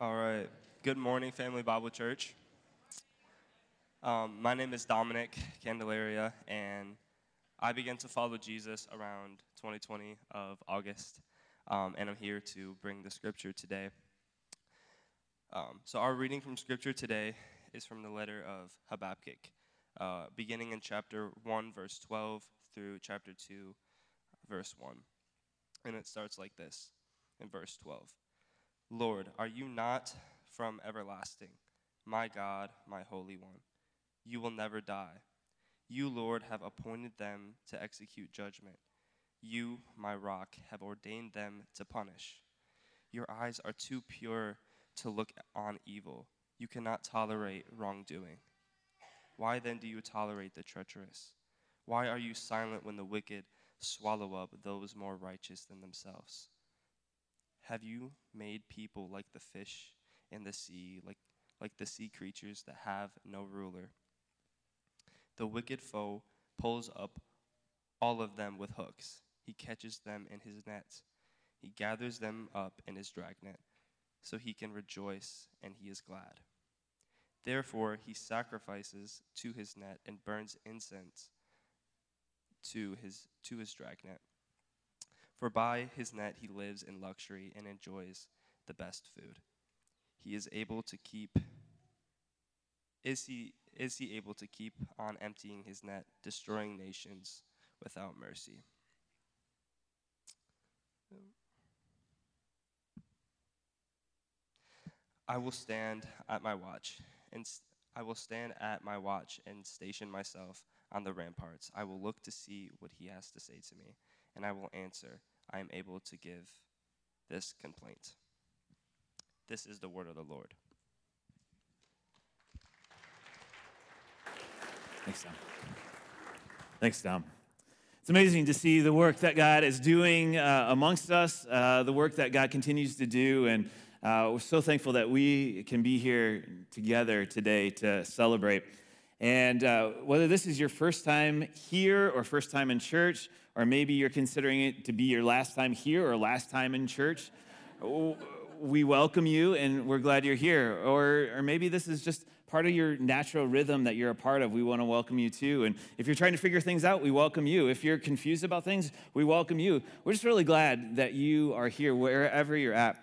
All right. Good morning, Family Bible Church. Um, my name is Dominic Candelaria, and I began to follow Jesus around 2020 of August, um, and I'm here to bring the scripture today. Um, so, our reading from scripture today is from the letter of Habakkuk, uh, beginning in chapter 1, verse 12, through chapter 2, verse 1. And it starts like this in verse 12 Lord, are you not from everlasting, my God, my Holy One? You will never die. You, Lord, have appointed them to execute judgment. You, my rock, have ordained them to punish. Your eyes are too pure to look on evil. You cannot tolerate wrongdoing. Why then do you tolerate the treacherous? Why are you silent when the wicked swallow up those more righteous than themselves? Have you made people like the fish in the sea, like, like the sea creatures that have no ruler? The wicked foe pulls up all of them with hooks. He catches them in his nets. He gathers them up in his dragnet, so he can rejoice and he is glad. Therefore, he sacrifices to his net and burns incense to his, to his dragnet. For by his net he lives in luxury and enjoys the best food. He is able to keep is he is he able to keep on emptying his net, destroying nations without mercy? I will stand at my watch, and I will stand at my watch and station myself on the ramparts. I will look to see what he has to say to me, and I will answer. I am able to give this complaint. This is the word of the Lord. Thanks, Tom. Thanks, Tom. It's amazing to see the work that God is doing uh, amongst us, uh, the work that God continues to do, and uh, we're so thankful that we can be here together today to celebrate. And uh, whether this is your first time here or first time in church, or maybe you're considering it to be your last time here or last time in church, we welcome you and we're glad you're here. Or, or maybe this is just part of your natural rhythm that you're a part of, we want to welcome you too. And if you're trying to figure things out, we welcome you. If you're confused about things, we welcome you. We're just really glad that you are here wherever you're at.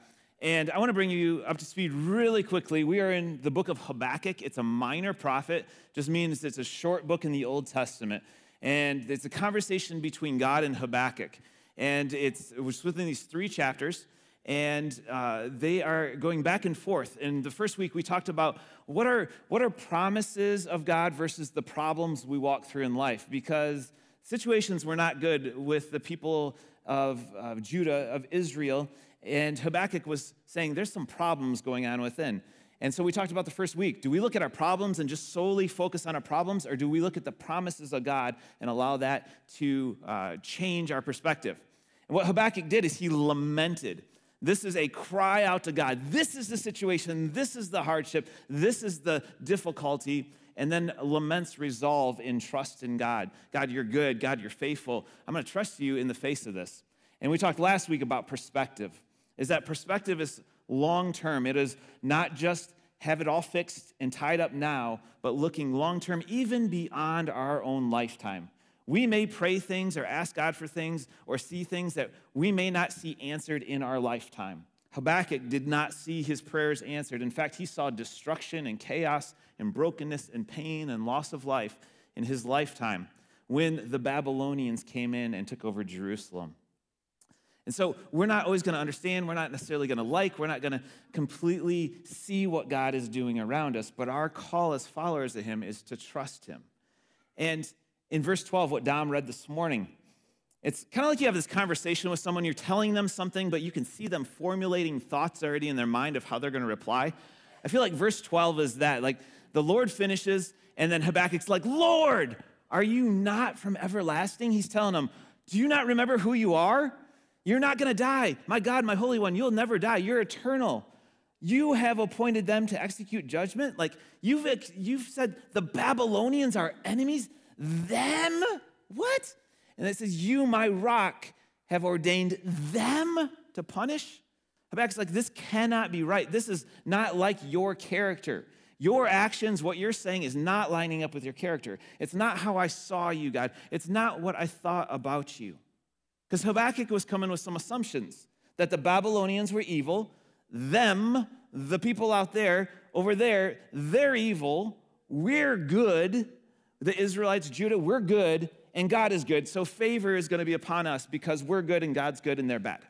And I want to bring you up to speed really quickly. We are in the book of Habakkuk. It's a minor prophet, just means it's a short book in the Old Testament. And it's a conversation between God and Habakkuk. And it's, within these three chapters and uh, they are going back and forth. And the first week we talked about what are, what are promises of God versus the problems we walk through in life, because situations were not good with the people of, of Judah, of Israel, and Habakkuk was saying there's some problems going on within. And so we talked about the first week. Do we look at our problems and just solely focus on our problems, or do we look at the promises of God and allow that to uh, change our perspective? And what Habakkuk did is he lamented. This is a cry out to God. This is the situation. This is the hardship. This is the difficulty. And then laments resolve in trust in God. God, you're good. God, you're faithful. I'm going to trust you in the face of this. And we talked last week about perspective. Is that perspective is long term. It is not just have it all fixed and tied up now, but looking long term, even beyond our own lifetime. We may pray things or ask God for things or see things that we may not see answered in our lifetime. Habakkuk did not see his prayers answered. In fact, he saw destruction and chaos and brokenness and pain and loss of life in his lifetime when the Babylonians came in and took over Jerusalem. And so we're not always going to understand, we're not necessarily going to like, we're not going to completely see what God is doing around us, but our call as followers of Him is to trust Him. And in verse 12, what Dom read this morning. It's kind of like you have this conversation with someone, you're telling them something, but you can see them formulating thoughts already in their mind of how they're going to reply. I feel like verse 12 is that. Like the Lord finishes, and then Habakkuk's like, Lord, are you not from everlasting? He's telling them, Do you not remember who you are? You're not going to die. My God, my Holy One, you'll never die. You're eternal. You have appointed them to execute judgment. Like you've, you've said the Babylonians are enemies. Them? What? And it says, You, my rock, have ordained them to punish. Habakkuk's like, this cannot be right. This is not like your character. Your actions, what you're saying, is not lining up with your character. It's not how I saw you, God. It's not what I thought about you. Because Habakkuk was coming with some assumptions that the Babylonians were evil, them, the people out there, over there, they're evil, we're good, the Israelites, Judah, we're good, and God is good. So favor is going to be upon us because we're good and God's good and they're bad.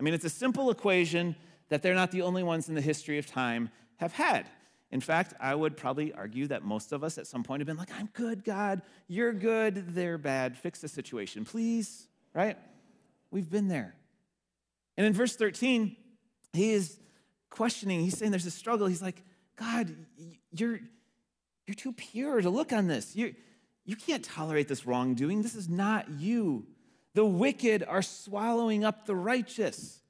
I mean, it's a simple equation that they're not the only ones in the history of time have had. In fact, I would probably argue that most of us at some point have been like, I'm good, God, you're good, they're bad, fix the situation, please, right? We've been there. And in verse 13, he is questioning, he's saying there's a struggle. He's like, God, you're, you're too pure to look on this. You, you can't tolerate this wrongdoing. This is not you. The wicked are swallowing up the righteous.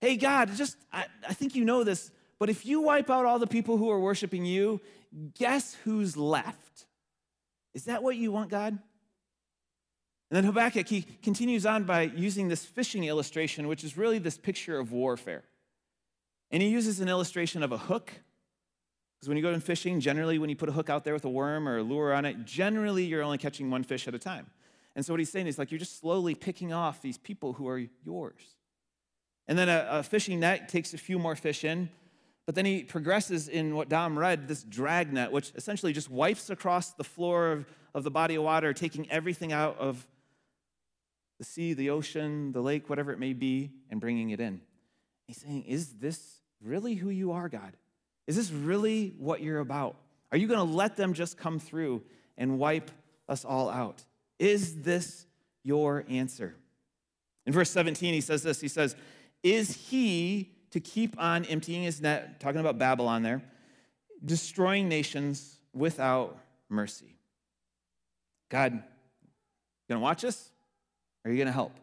Hey, God, just, I, I think you know this, but if you wipe out all the people who are worshiping you, guess who's left? Is that what you want, God? And then Habakkuk, he continues on by using this fishing illustration, which is really this picture of warfare. And he uses an illustration of a hook. Because when you go in fishing, generally when you put a hook out there with a worm or a lure on it, generally you're only catching one fish at a time. And so what he's saying is like you're just slowly picking off these people who are yours. And then a, a fishing net takes a few more fish in, but then he progresses in what Dom read, this drag net, which essentially just wipes across the floor of, of the body of water, taking everything out of the sea, the ocean, the lake, whatever it may be, and bringing it in. He's saying, Is this really who you are, God? Is this really what you're about? Are you going to let them just come through and wipe us all out? Is this your answer? In verse 17, he says this He says, Is he to keep on emptying his net, talking about Babylon there, destroying nations without mercy? God, you gonna watch us? Are you going to help?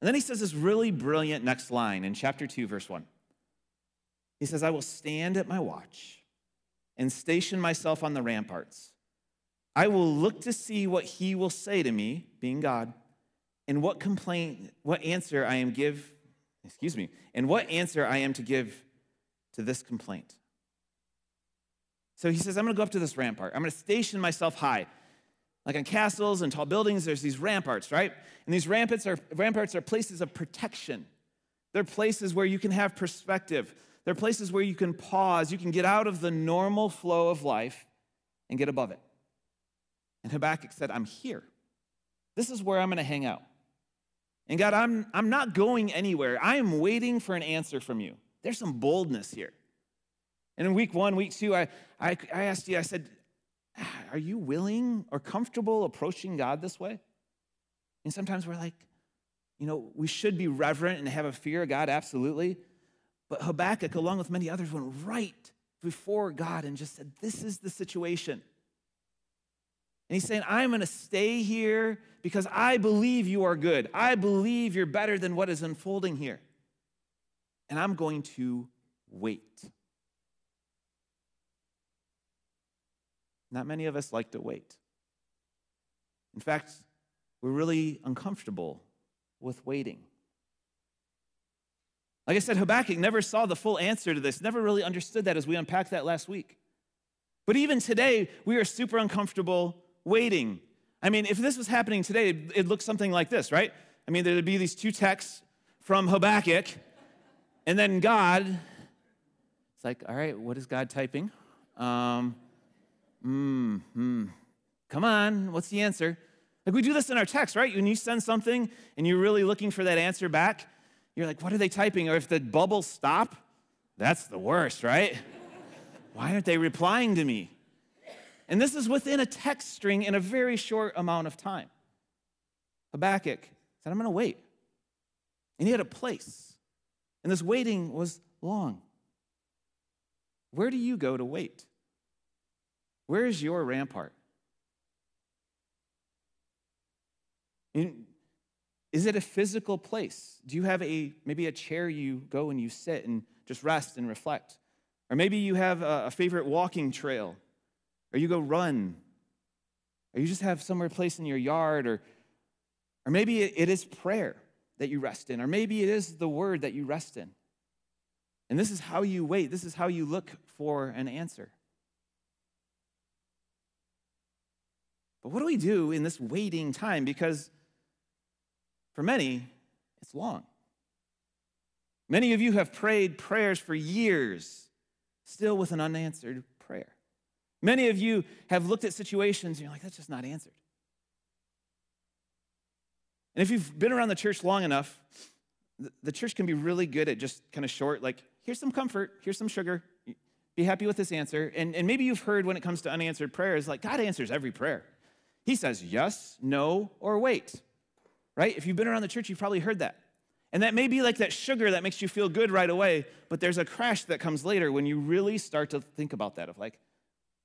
And then he says this really brilliant next line in chapter 2, verse 1. He says, I will stand at my watch and station myself on the ramparts. I will look to see what he will say to me, being God, and what complaint, what answer I am give, excuse me, and what answer I am to give to this complaint. So he says, I'm gonna go up to this rampart. I'm gonna station myself high. Like on castles and tall buildings, there's these ramparts, right? And these ramparts are, ramparts are places of protection. They're places where you can have perspective. They're places where you can pause. You can get out of the normal flow of life and get above it. And Habakkuk said, I'm here. This is where I'm going to hang out. And God, I'm, I'm not going anywhere. I am waiting for an answer from you. There's some boldness here. And in week one, week two, I, I, I asked you, I said, are you willing or comfortable approaching God this way? And sometimes we're like, you know, we should be reverent and have a fear of God, absolutely. But Habakkuk, along with many others, went right before God and just said, This is the situation. And he's saying, I'm going to stay here because I believe you are good. I believe you're better than what is unfolding here. And I'm going to wait. Not many of us like to wait. In fact, we're really uncomfortable with waiting. Like I said, Habakkuk never saw the full answer to this, never really understood that as we unpacked that last week. But even today, we are super uncomfortable waiting. I mean, if this was happening today, it looks something like this, right? I mean, there'd be these two texts from Habakkuk, and then God. It's like, all right, what is God typing? Um, Hmm. Come on, what's the answer? Like we do this in our text, right? When you send something and you're really looking for that answer back, you're like, what are they typing? Or if the bubbles stop, that's the worst, right? Why aren't they replying to me? And this is within a text string in a very short amount of time. Habakkuk said, I'm going to wait. And he had a place. And this waiting was long. Where do you go to wait? Where is your rampart? Is it a physical place? Do you have a maybe a chair you go and you sit and just rest and reflect? Or maybe you have a, favorite walking trail, or you go run, or you just have somewhere place in your yard, or, or maybe it is prayer that you rest in, or maybe it is the word that you rest in. And this is how you wait, this is how you look for an answer. But what do we do in this waiting time? Because for many, it's long. Many of you have prayed prayers for years, still with an unanswered prayer. Many of you have looked at situations and you're like, that's just not answered. And if you've been around the church long enough, the church can be really good at just kind of short, like, here's some comfort, here's some sugar, be happy with this answer. And, and maybe you've heard when it comes to unanswered prayers, like, God answers every prayer. He says yes, no, or wait, right? If you've been around the church, you've probably heard that. And that may be like that sugar that makes you feel good right away, but there's a crash that comes later when you really start to think about that of like,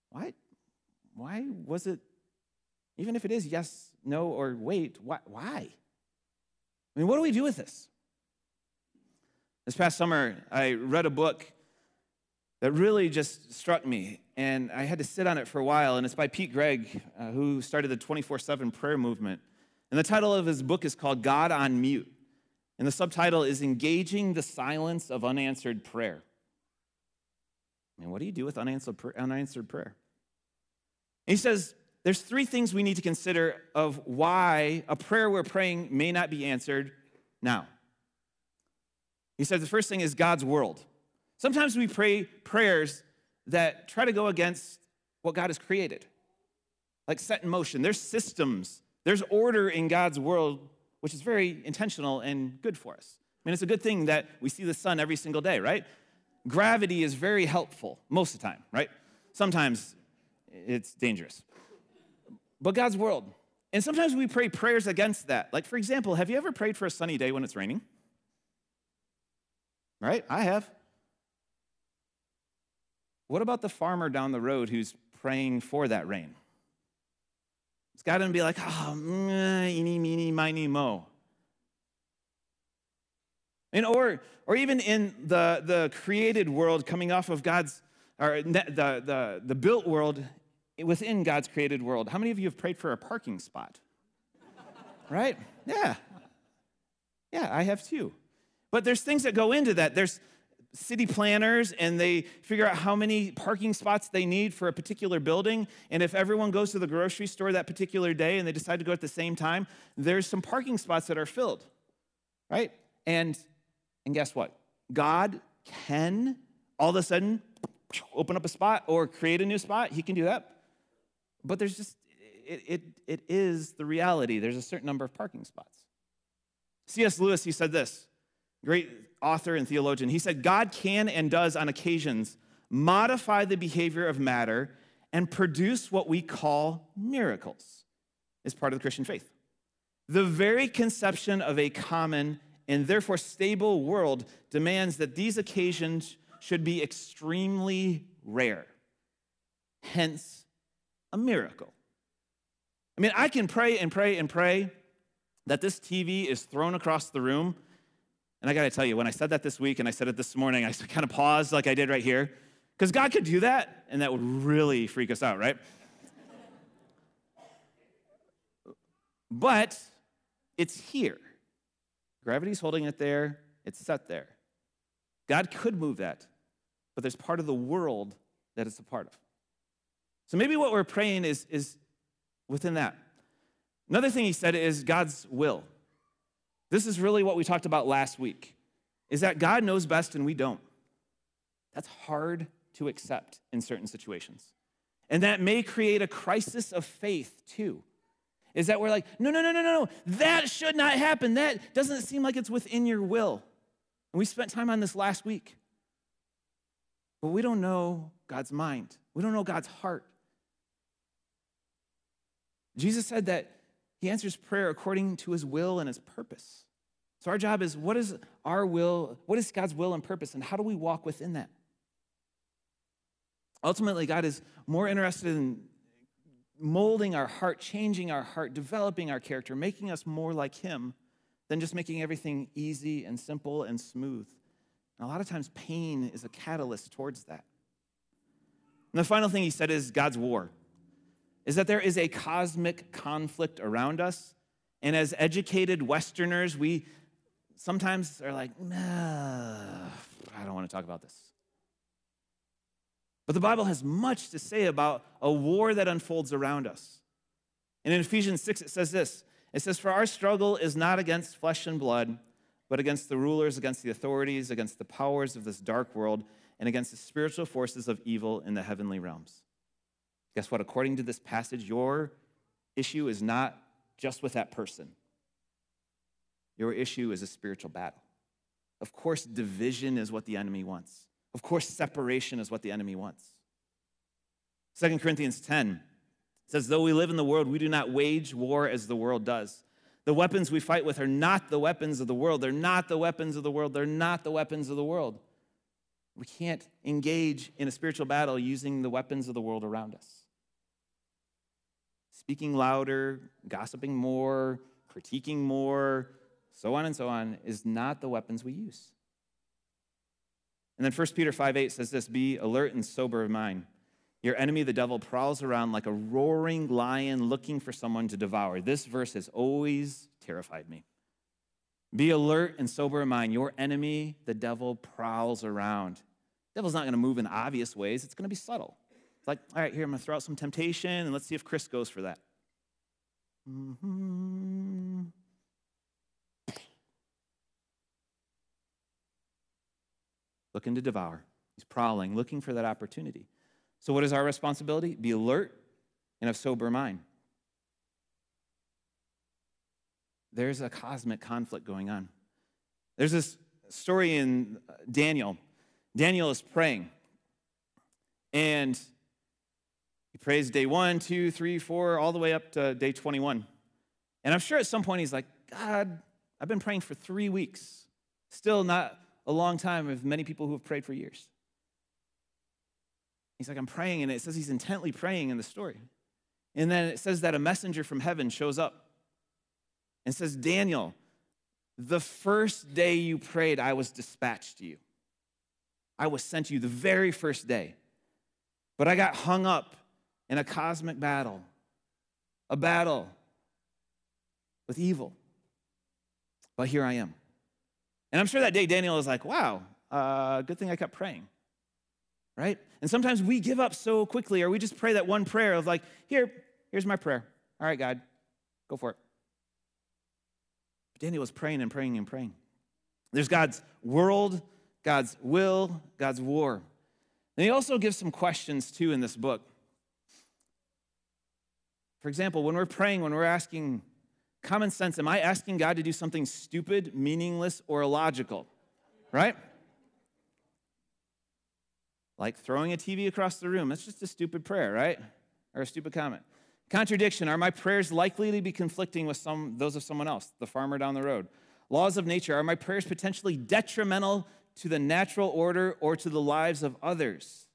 why, why was it, even if it is yes, no, or wait, why? why? I mean, what do we do with this? This past summer, I read a book that really just struck me, and I had to sit on it for a while. And it's by Pete Greig, uh, who started the 24 7 prayer movement. And the title of his book is called God on Mute. And the subtitle is Engaging the Silence of Unanswered Prayer. I mean, what do you do with unanswered, unanswered prayer? And he says there's three things we need to consider of why a prayer we're praying may not be answered now. He said the first thing is God's world. Sometimes we pray prayers that try to go against what God has created, like set in motion. There's systems, there's order in God's world, which is very intentional and good for us. I mean, it's a good thing that we see the sun every single day, right? Gravity is very helpful most of the time, right? Sometimes it's dangerous. But God's world. And sometimes we pray prayers against that. Like, for example, have you ever prayed for a sunny day when it's raining? right? I have. What about the farmer down the road who's praying for that rain? It's got to be like, oh, eeny, meeny, miny, mo. And or, or even in the, the created world coming off of God's, or the, the, the built world within God's created world, how many of you have prayed for a parking spot? right? Yeah. Yeah, I have too. But there's things that go into that. There's city planners and they figure out how many parking spots they need for a particular building. And if everyone goes to the grocery store that particular day and they decide to go at the same time, there's some parking spots that are filled, right? And, and guess what? God can all of a sudden open up a spot or create a new spot. He can do that. But there's just, it, it, it is the reality. There's a certain number of parking spots. C.S. Lewis, he said this great author and theologian, he said, God can and does on occasions modify the behavior of matter and produce what we call miracles as part of the Christian faith. The very conception of a common and therefore stable world demands that these occasions should be extremely rare, hence, a miracle. I mean, I can pray and pray and pray that this TV is thrown across the room and I got to tell you, when I said that this week and I said it this morning, I kind of paused like I did right here, because God could do that, and that would really freak us out, right? but it's here. Gravity's holding it there, it's set there. God could move that, but there's part of the world that it's a part of. So maybe what we're praying is, is within that. Another thing he said is God's will. This is really what we talked about last week is that God knows best and we don't. That's hard to accept in certain situations. And that may create a crisis of faith too. Is that we're like, no, no, no, no, no, no, that should not happen. That doesn't seem like it's within your will. And we spent time on this last week. But we don't know God's mind, we don't know God's heart. Jesus said that he answers prayer according to his will and his purpose. So our job is what is our will, what is God's will and purpose, and how do we walk within that? Ultimately, God is more interested in molding our heart, changing our heart, developing our character, making us more like Him than just making everything easy and simple and smooth. And a lot of times, pain is a catalyst towards that. And the final thing He said is God's war is that there is a cosmic conflict around us. And as educated Westerners, we sometimes are like, nah, I don't want to talk about this. But the Bible has much to say about a war that unfolds around us. And in Ephesians 6, it says this it says, For our struggle is not against flesh and blood, but against the rulers, against the authorities, against the powers of this dark world, and against the spiritual forces of evil in the heavenly realms. Guess what? According to this passage, your issue is not just with that person, your issue is a spiritual battle. Of course, division is what the enemy wants. Of course, separation is what the enemy wants. 2 Corinthians 10 says, Though we live in the world, we do not wage war as the world does. The weapons we fight with are not the weapons of the world. They're not the weapons of the world. They're not the weapons of the world. We can't engage in a spiritual battle using the weapons of the world around us. Speaking louder, gossiping more, critiquing more, so on and so on, is not the weapons we use. And then 1 Peter 5 8 says this Be alert and sober of mind. Your enemy, the devil, prowls around like a roaring lion looking for someone to devour. This verse has always terrified me. Be alert and sober of mind. Your enemy, the devil, prowls around. The devil's not going to move in obvious ways, it's going to be subtle. It's like, all right, here, I'm going to throw out some temptation, and let's see if Kris goes for that. Mm-hmm. Looking to devour. He's prowling, looking for that opportunity. So, what is our responsibility? Be alert and of sober mind. There's a cosmic conflict going on. There's this story in Daniel. Daniel is praying, and prays day one, two, three, four, all the way up to day 21. And I'm sure at some point he's like, God, I've been praying for three weeks. Still not a long time with many people who have prayed for years. He's like, I'm praying, and it says he's intently praying in the story. And then it says that a messenger from heaven shows up and says, Daniel, the first day you prayed, I was dispatched to you. I was sent to you the very first day. But I got hung up in a cosmic battle, a battle with evil. But here I am. And I'm sure that day Daniel was like, wow, uh, good thing I kept praying right? And sometimes we give up so quickly, or we just pray that one prayer of like, here, here's my prayer. All right, God, go for it. But Daniel was praying and praying and praying. There's God's world, God's will, God's war. And he also gives some questions too in this book. For example, when we're praying, when we're asking common sense, am I asking God to do something stupid, meaningless, or illogical? Right? Like throwing a TV across the room. That's just a stupid prayer, right? Or a stupid comment. Contradiction Are my prayers likely to be conflicting with some, those of someone else, the farmer down the road? Laws of nature Are my prayers potentially detrimental to the natural order or to the lives of others?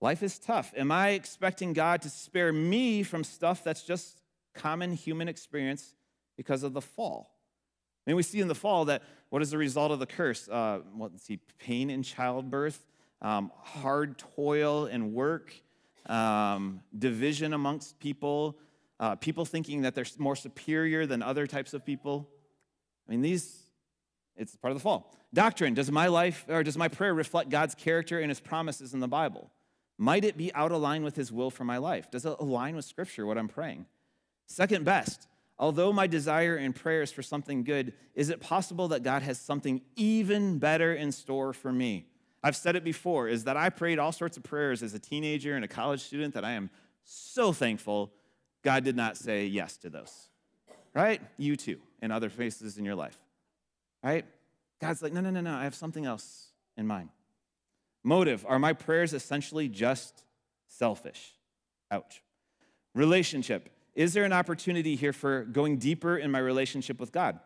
Life is tough. Am I expecting God to spare me from stuff that's just common human experience because of the fall? I mean, we see in the fall that what is the result of the curse? Uh, let's see, pain in childbirth, um, hard toil and work, um, division amongst people, uh, people thinking that they're more superior than other types of people. I mean, these, it's part of the fall. Doctrine Does my life or does my prayer reflect God's character and his promises in the Bible? Might it be out of line with his will for my life? Does it align with scripture, what I'm praying? Second best, although my desire and prayer is for something good, is it possible that God has something even better in store for me? I've said it before, is that I prayed all sorts of prayers as a teenager and a college student that I am so thankful God did not say yes to those. Right? You too, and other faces in your life. Right? God's like, no, no, no, no, I have something else in mind. Motive Are my prayers essentially just selfish? Ouch. Relationship Is there an opportunity here for going deeper in my relationship with God?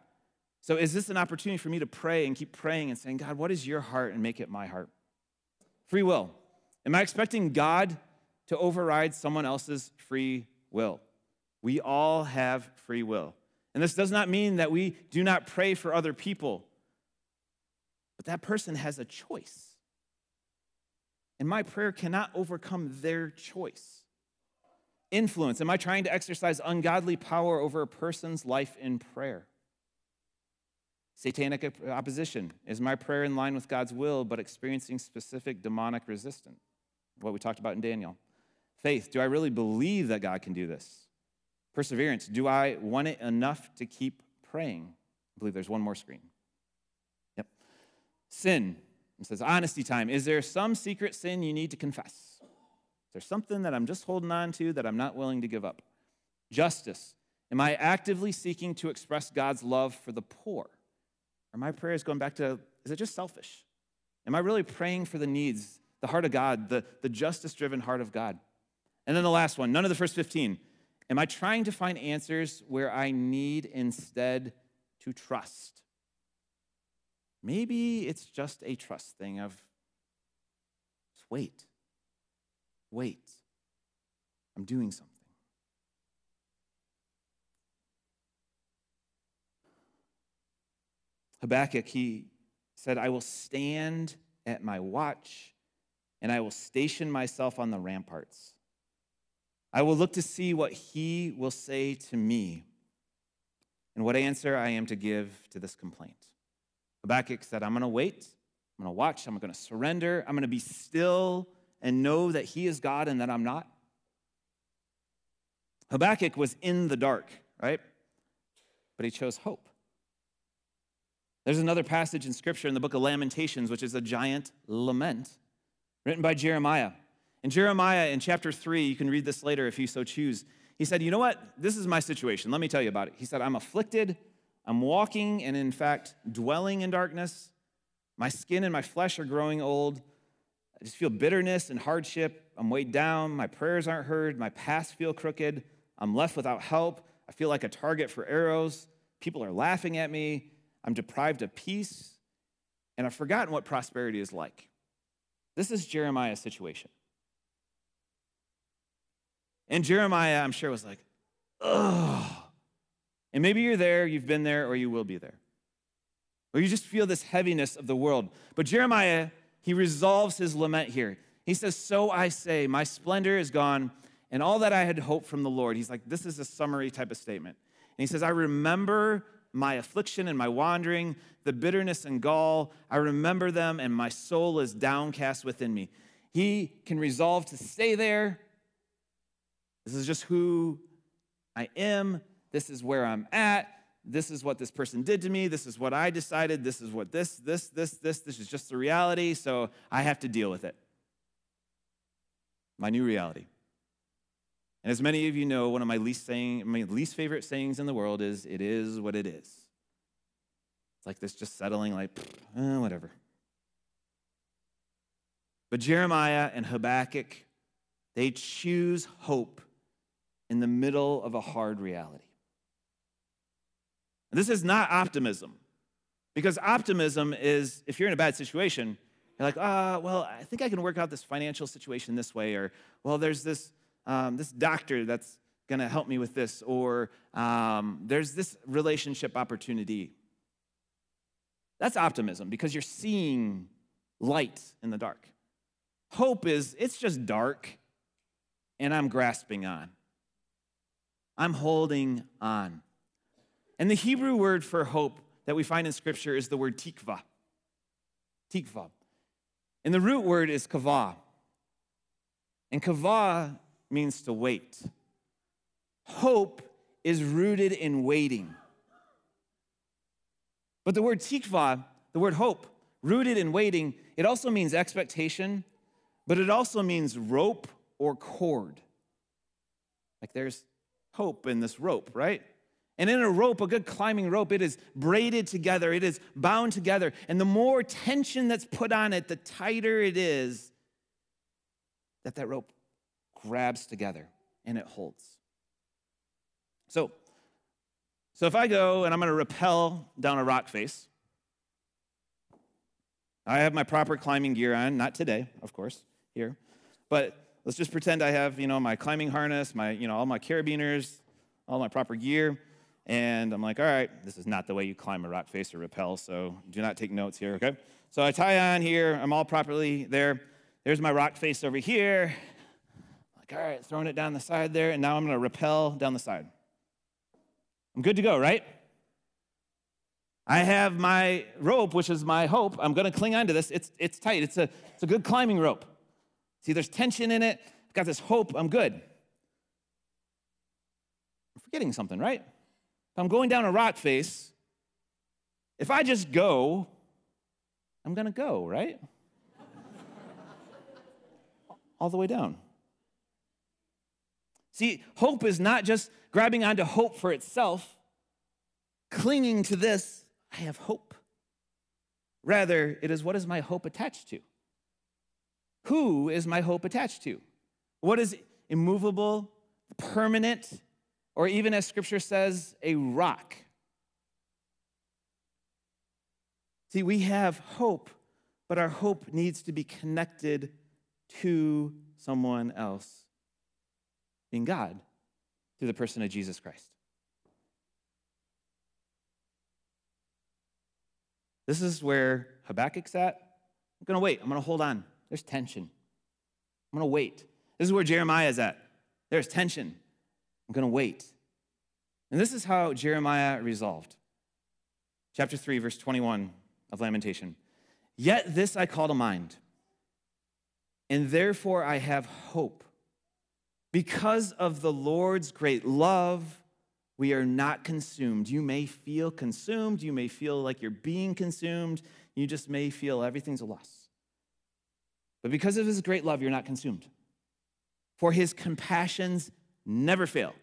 So, is this an opportunity for me to pray and keep praying and saying, God, what is your heart and make it my heart? Free will. Am I expecting God to override someone else's free will? We all have free will. And this does not mean that we do not pray for other people, but that person has a choice. And my prayer cannot overcome their choice. Influence. Am I trying to exercise ungodly power over a person's life in prayer? Satanic opposition. Is my prayer in line with God's will, but experiencing specific demonic resistance? What we talked about in Daniel. Faith. Do I really believe that God can do this? Perseverance. Do I want it enough to keep praying? I believe there's one more screen. Yep. Sin. Says honesty time. Is there some secret sin you need to confess? Is there something that I'm just holding on to that I'm not willing to give up? Justice. Am I actively seeking to express God's love for the poor? Are my prayers going back to, is it just selfish? Am I really praying for the needs, the heart of God, the, the justice driven heart of God? And then the last one, none of the first 15. Am I trying to find answers where I need instead to trust? Maybe it's just a trust thing of just wait, wait. I'm doing something. Habakkuk, he said, I will stand at my watch and I will station myself on the ramparts. I will look to see what he will say to me and what answer I am to give to this complaint. Habakkuk said, I'm going to wait, I'm going to watch, I'm going to surrender, I'm going to be still and know that he is God and that I'm not. Habakkuk was in the dark, right? But he chose hope. There's another passage in Scripture in the book of Lamentations, which is a giant lament written by Jeremiah. In Jeremiah, in chapter 3, you can read this later if you so choose. He said, You know what? This is my situation. Let me tell you about it. He said, I'm afflicted. I'm walking and, in fact, dwelling in darkness. My skin and my flesh are growing old. I just feel bitterness and hardship. I'm weighed down. My prayers aren't heard. My paths feel crooked. I'm left without help. I feel like a target for arrows. People are laughing at me. I'm deprived of peace, and I've forgotten what prosperity is like. This is Jeremiah's situation. And Jeremiah, I'm sure, was like, ugh. And maybe you're there, you've been there, or you will be there. Or you just feel this heaviness of the world. But Jeremiah, he resolves his lament here. He says, So I say, my splendor is gone, and all that I had hoped from the Lord. He's like, This is a summary type of statement. And he says, I remember my affliction and my wandering, the bitterness and gall. I remember them, and my soul is downcast within me. He can resolve to stay there. This is just who I am. This is where I'm at. This is what this person did to me. This is what I decided. This is what this, this, this, this, this is just the reality. So I have to deal with it. My new reality. And as many of you know, one of my least, saying, my least favorite sayings in the world is, it is what it is. It's like this just settling, like, eh, whatever. But Jeremiah and Habakkuk, they choose hope in the middle of a hard reality. And this is not optimism, because optimism is if you're in a bad situation, you're like, ah, well, I think I can work out this financial situation this way, or, well, there's this um, this doctor that's going to help me with this, or um, there's this relationship opportunity. That's optimism because you're seeing light in the dark. Hope is, it's just dark, and I'm grasping on. I'm holding on. And the Hebrew word for hope that we find in Scripture is the word tikva. Tikva. And the root word is kavah. And kavah means to wait. Hope is rooted in waiting. But the word tikva, the word hope, rooted in waiting, it also means expectation, but it also means rope or cord. Like there's hope in this rope, right? And in a rope, a good climbing rope, it is braided together, it is bound together. And the more tension that's put on it, the tighter it is that that rope grabs together and it holds. So, so if I go and I'm going to rappel down a rock face, I have my proper climbing gear on, not today, of course, here, but let's just pretend I have, you know, my climbing harness, my, you know, all my carabiners, all my proper gear, and I'm like, all right, this is not the way you climb a rock face or rappel, so do not take notes here, okay? So I tie on here, I'm all properly there. There's my rock face over here, like, all right, throwing it down the side there, and now I'm to rappel down the side. I'm good to go, right? I have my rope, which is my hope. I'm to cling on to this. It's, it's tight, it's a, it's a good climbing rope. See, there's tension in it. I've got this hope. I'm good. I'm forgetting something, right? If I'm going down a rock face, if I just go, I'm going to go, right? All the way down. See, hope is not just grabbing onto hope for itself, clinging to this, I have hope. Rather, it is what is my hope attached to? Who is my hope attached to? What is immovable, permanent, or even as scripture says, a rock? See, we have hope, but our hope needs to be connected to someone else, in God, through the person of Jesus Christ. This is where Habakkuk's at. I'm going to wait. I'm going to hold on. There's tension. I'm going to wait. This is where Jeremiah is at. There's tension. I'm going to wait. And this is how Jeremiah resolved. Chapter 3, verse 21 of Lamentation. Yet this I call to mind, and therefore I have hope. Because of the Lord's great love, we are not consumed. You may feel consumed. You may feel like you're being consumed. You just may feel everything's a loss. But because of his great love, you're not consumed. For his compassions never fail.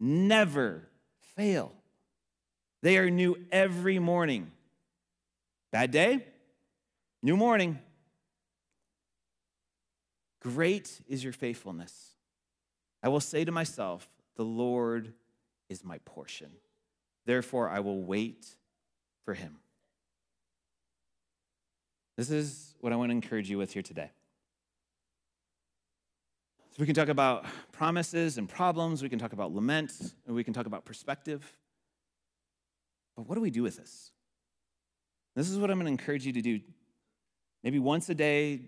Never fail. They are new every morning. Bad day? New morning. Great is your faithfulness. I will say to myself, The Lord is my portion. Therefore, I will wait for him. This is what I want to encourage you with here today. So, we can talk about promises and problems, we can talk about lament, and we can talk about perspective. But what do we do with this? This is what I'm going to encourage you to do. Maybe once a day,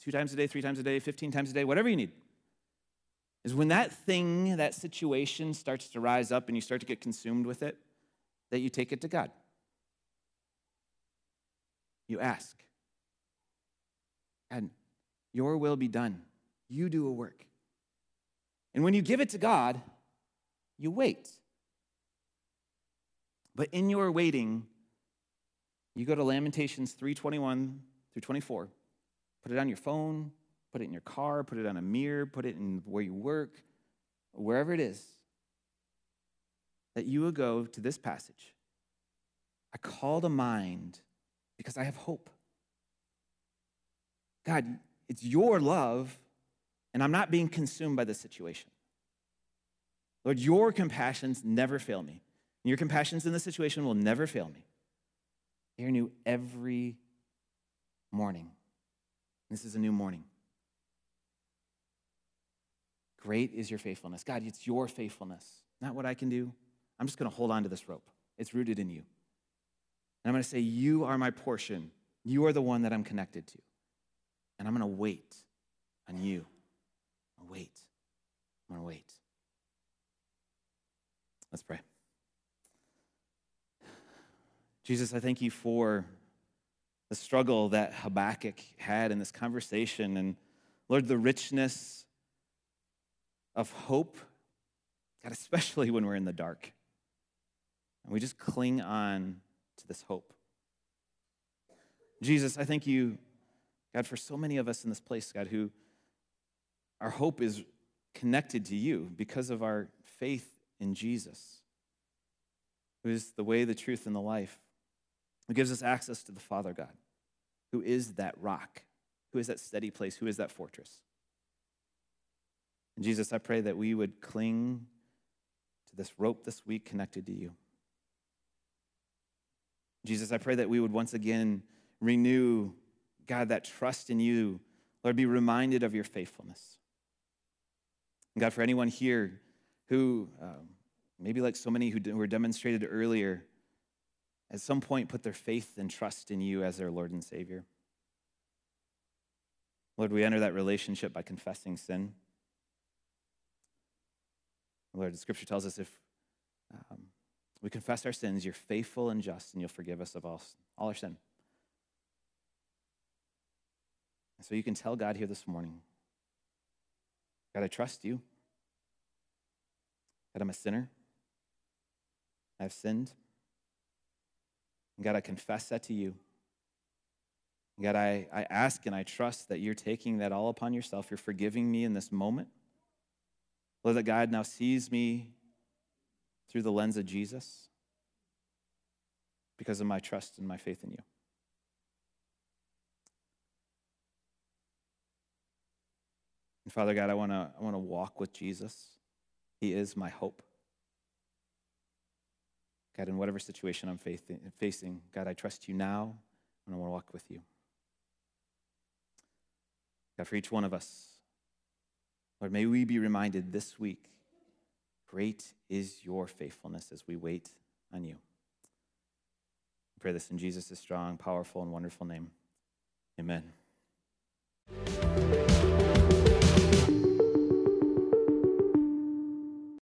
two times a day, three times a day, 15 times a day, whatever you need is when that thing, that situation starts to rise up and you start to get consumed with it, that you take it to God. You ask, and your will be done. You do a work. And when you give it to God, you wait. But in your waiting, you go to Lamentations 321 through 24, put it on your phone, put it in your car, put it on a mirror, put it in where you work, wherever it is, that you will go to this passage. I call to mind because I have hope. God, it's your love, and I'm not being consumed by the situation. Lord, your compassions never fail me. And your compassions in the situation will never fail me. They are new every morning. This is a new morning. Great is your faithfulness. God, it's your faithfulness, not what I can do. I'm just going to hold on to this rope. It's rooted in you. And I'm going to say, You are my portion. You are the one that I'm connected to. And I'm going to wait on you. I'm going to wait. I'm going to wait. Let's pray. Jesus, I thank you for the struggle that Habakkuk had in this conversation. And Lord, the richness of hope, God, especially when we're in the dark. And we just cling on to this hope. Jesus, I thank you, God, for so many of us in this place, God, who our hope is connected to you because of our faith in Jesus, who is the way, the truth, and the life, who gives us access to the Father God, who is that rock, who is that steady place, who is that fortress. And Jesus, I pray that we would cling to this rope this week connected to you. Jesus, I pray that we would once again renew, God, that trust in you. Lord, be reminded of your faithfulness. And God, for anyone here who, um, maybe like so many who were demonstrated earlier, at some point put their faith and trust in you as their Lord and Savior. Lord, we enter that relationship by confessing sin. Lord, the scripture tells us if um, We confess our sins. You're faithful and just, and you'll forgive us of all, all our sin. And so you can tell God here this morning God, I trust you. God, I'm a sinner. I've sinned. And God, I confess that to you. And God, I, I ask and I trust that you're taking that all upon yourself. You're forgiving me in this moment. Lord, that God now sees me through the lens of Jesus because of my trust and my faith in you. Father God, I want to I want to walk with Jesus. He is my hope. God, in whatever situation I'm facing, God, I trust you now and I want to walk with you. God, for each one of us, Lord, may we be reminded this week great is your faithfulness as we wait on you. I pray this in Jesus' strong, powerful, and wonderful name. Amen.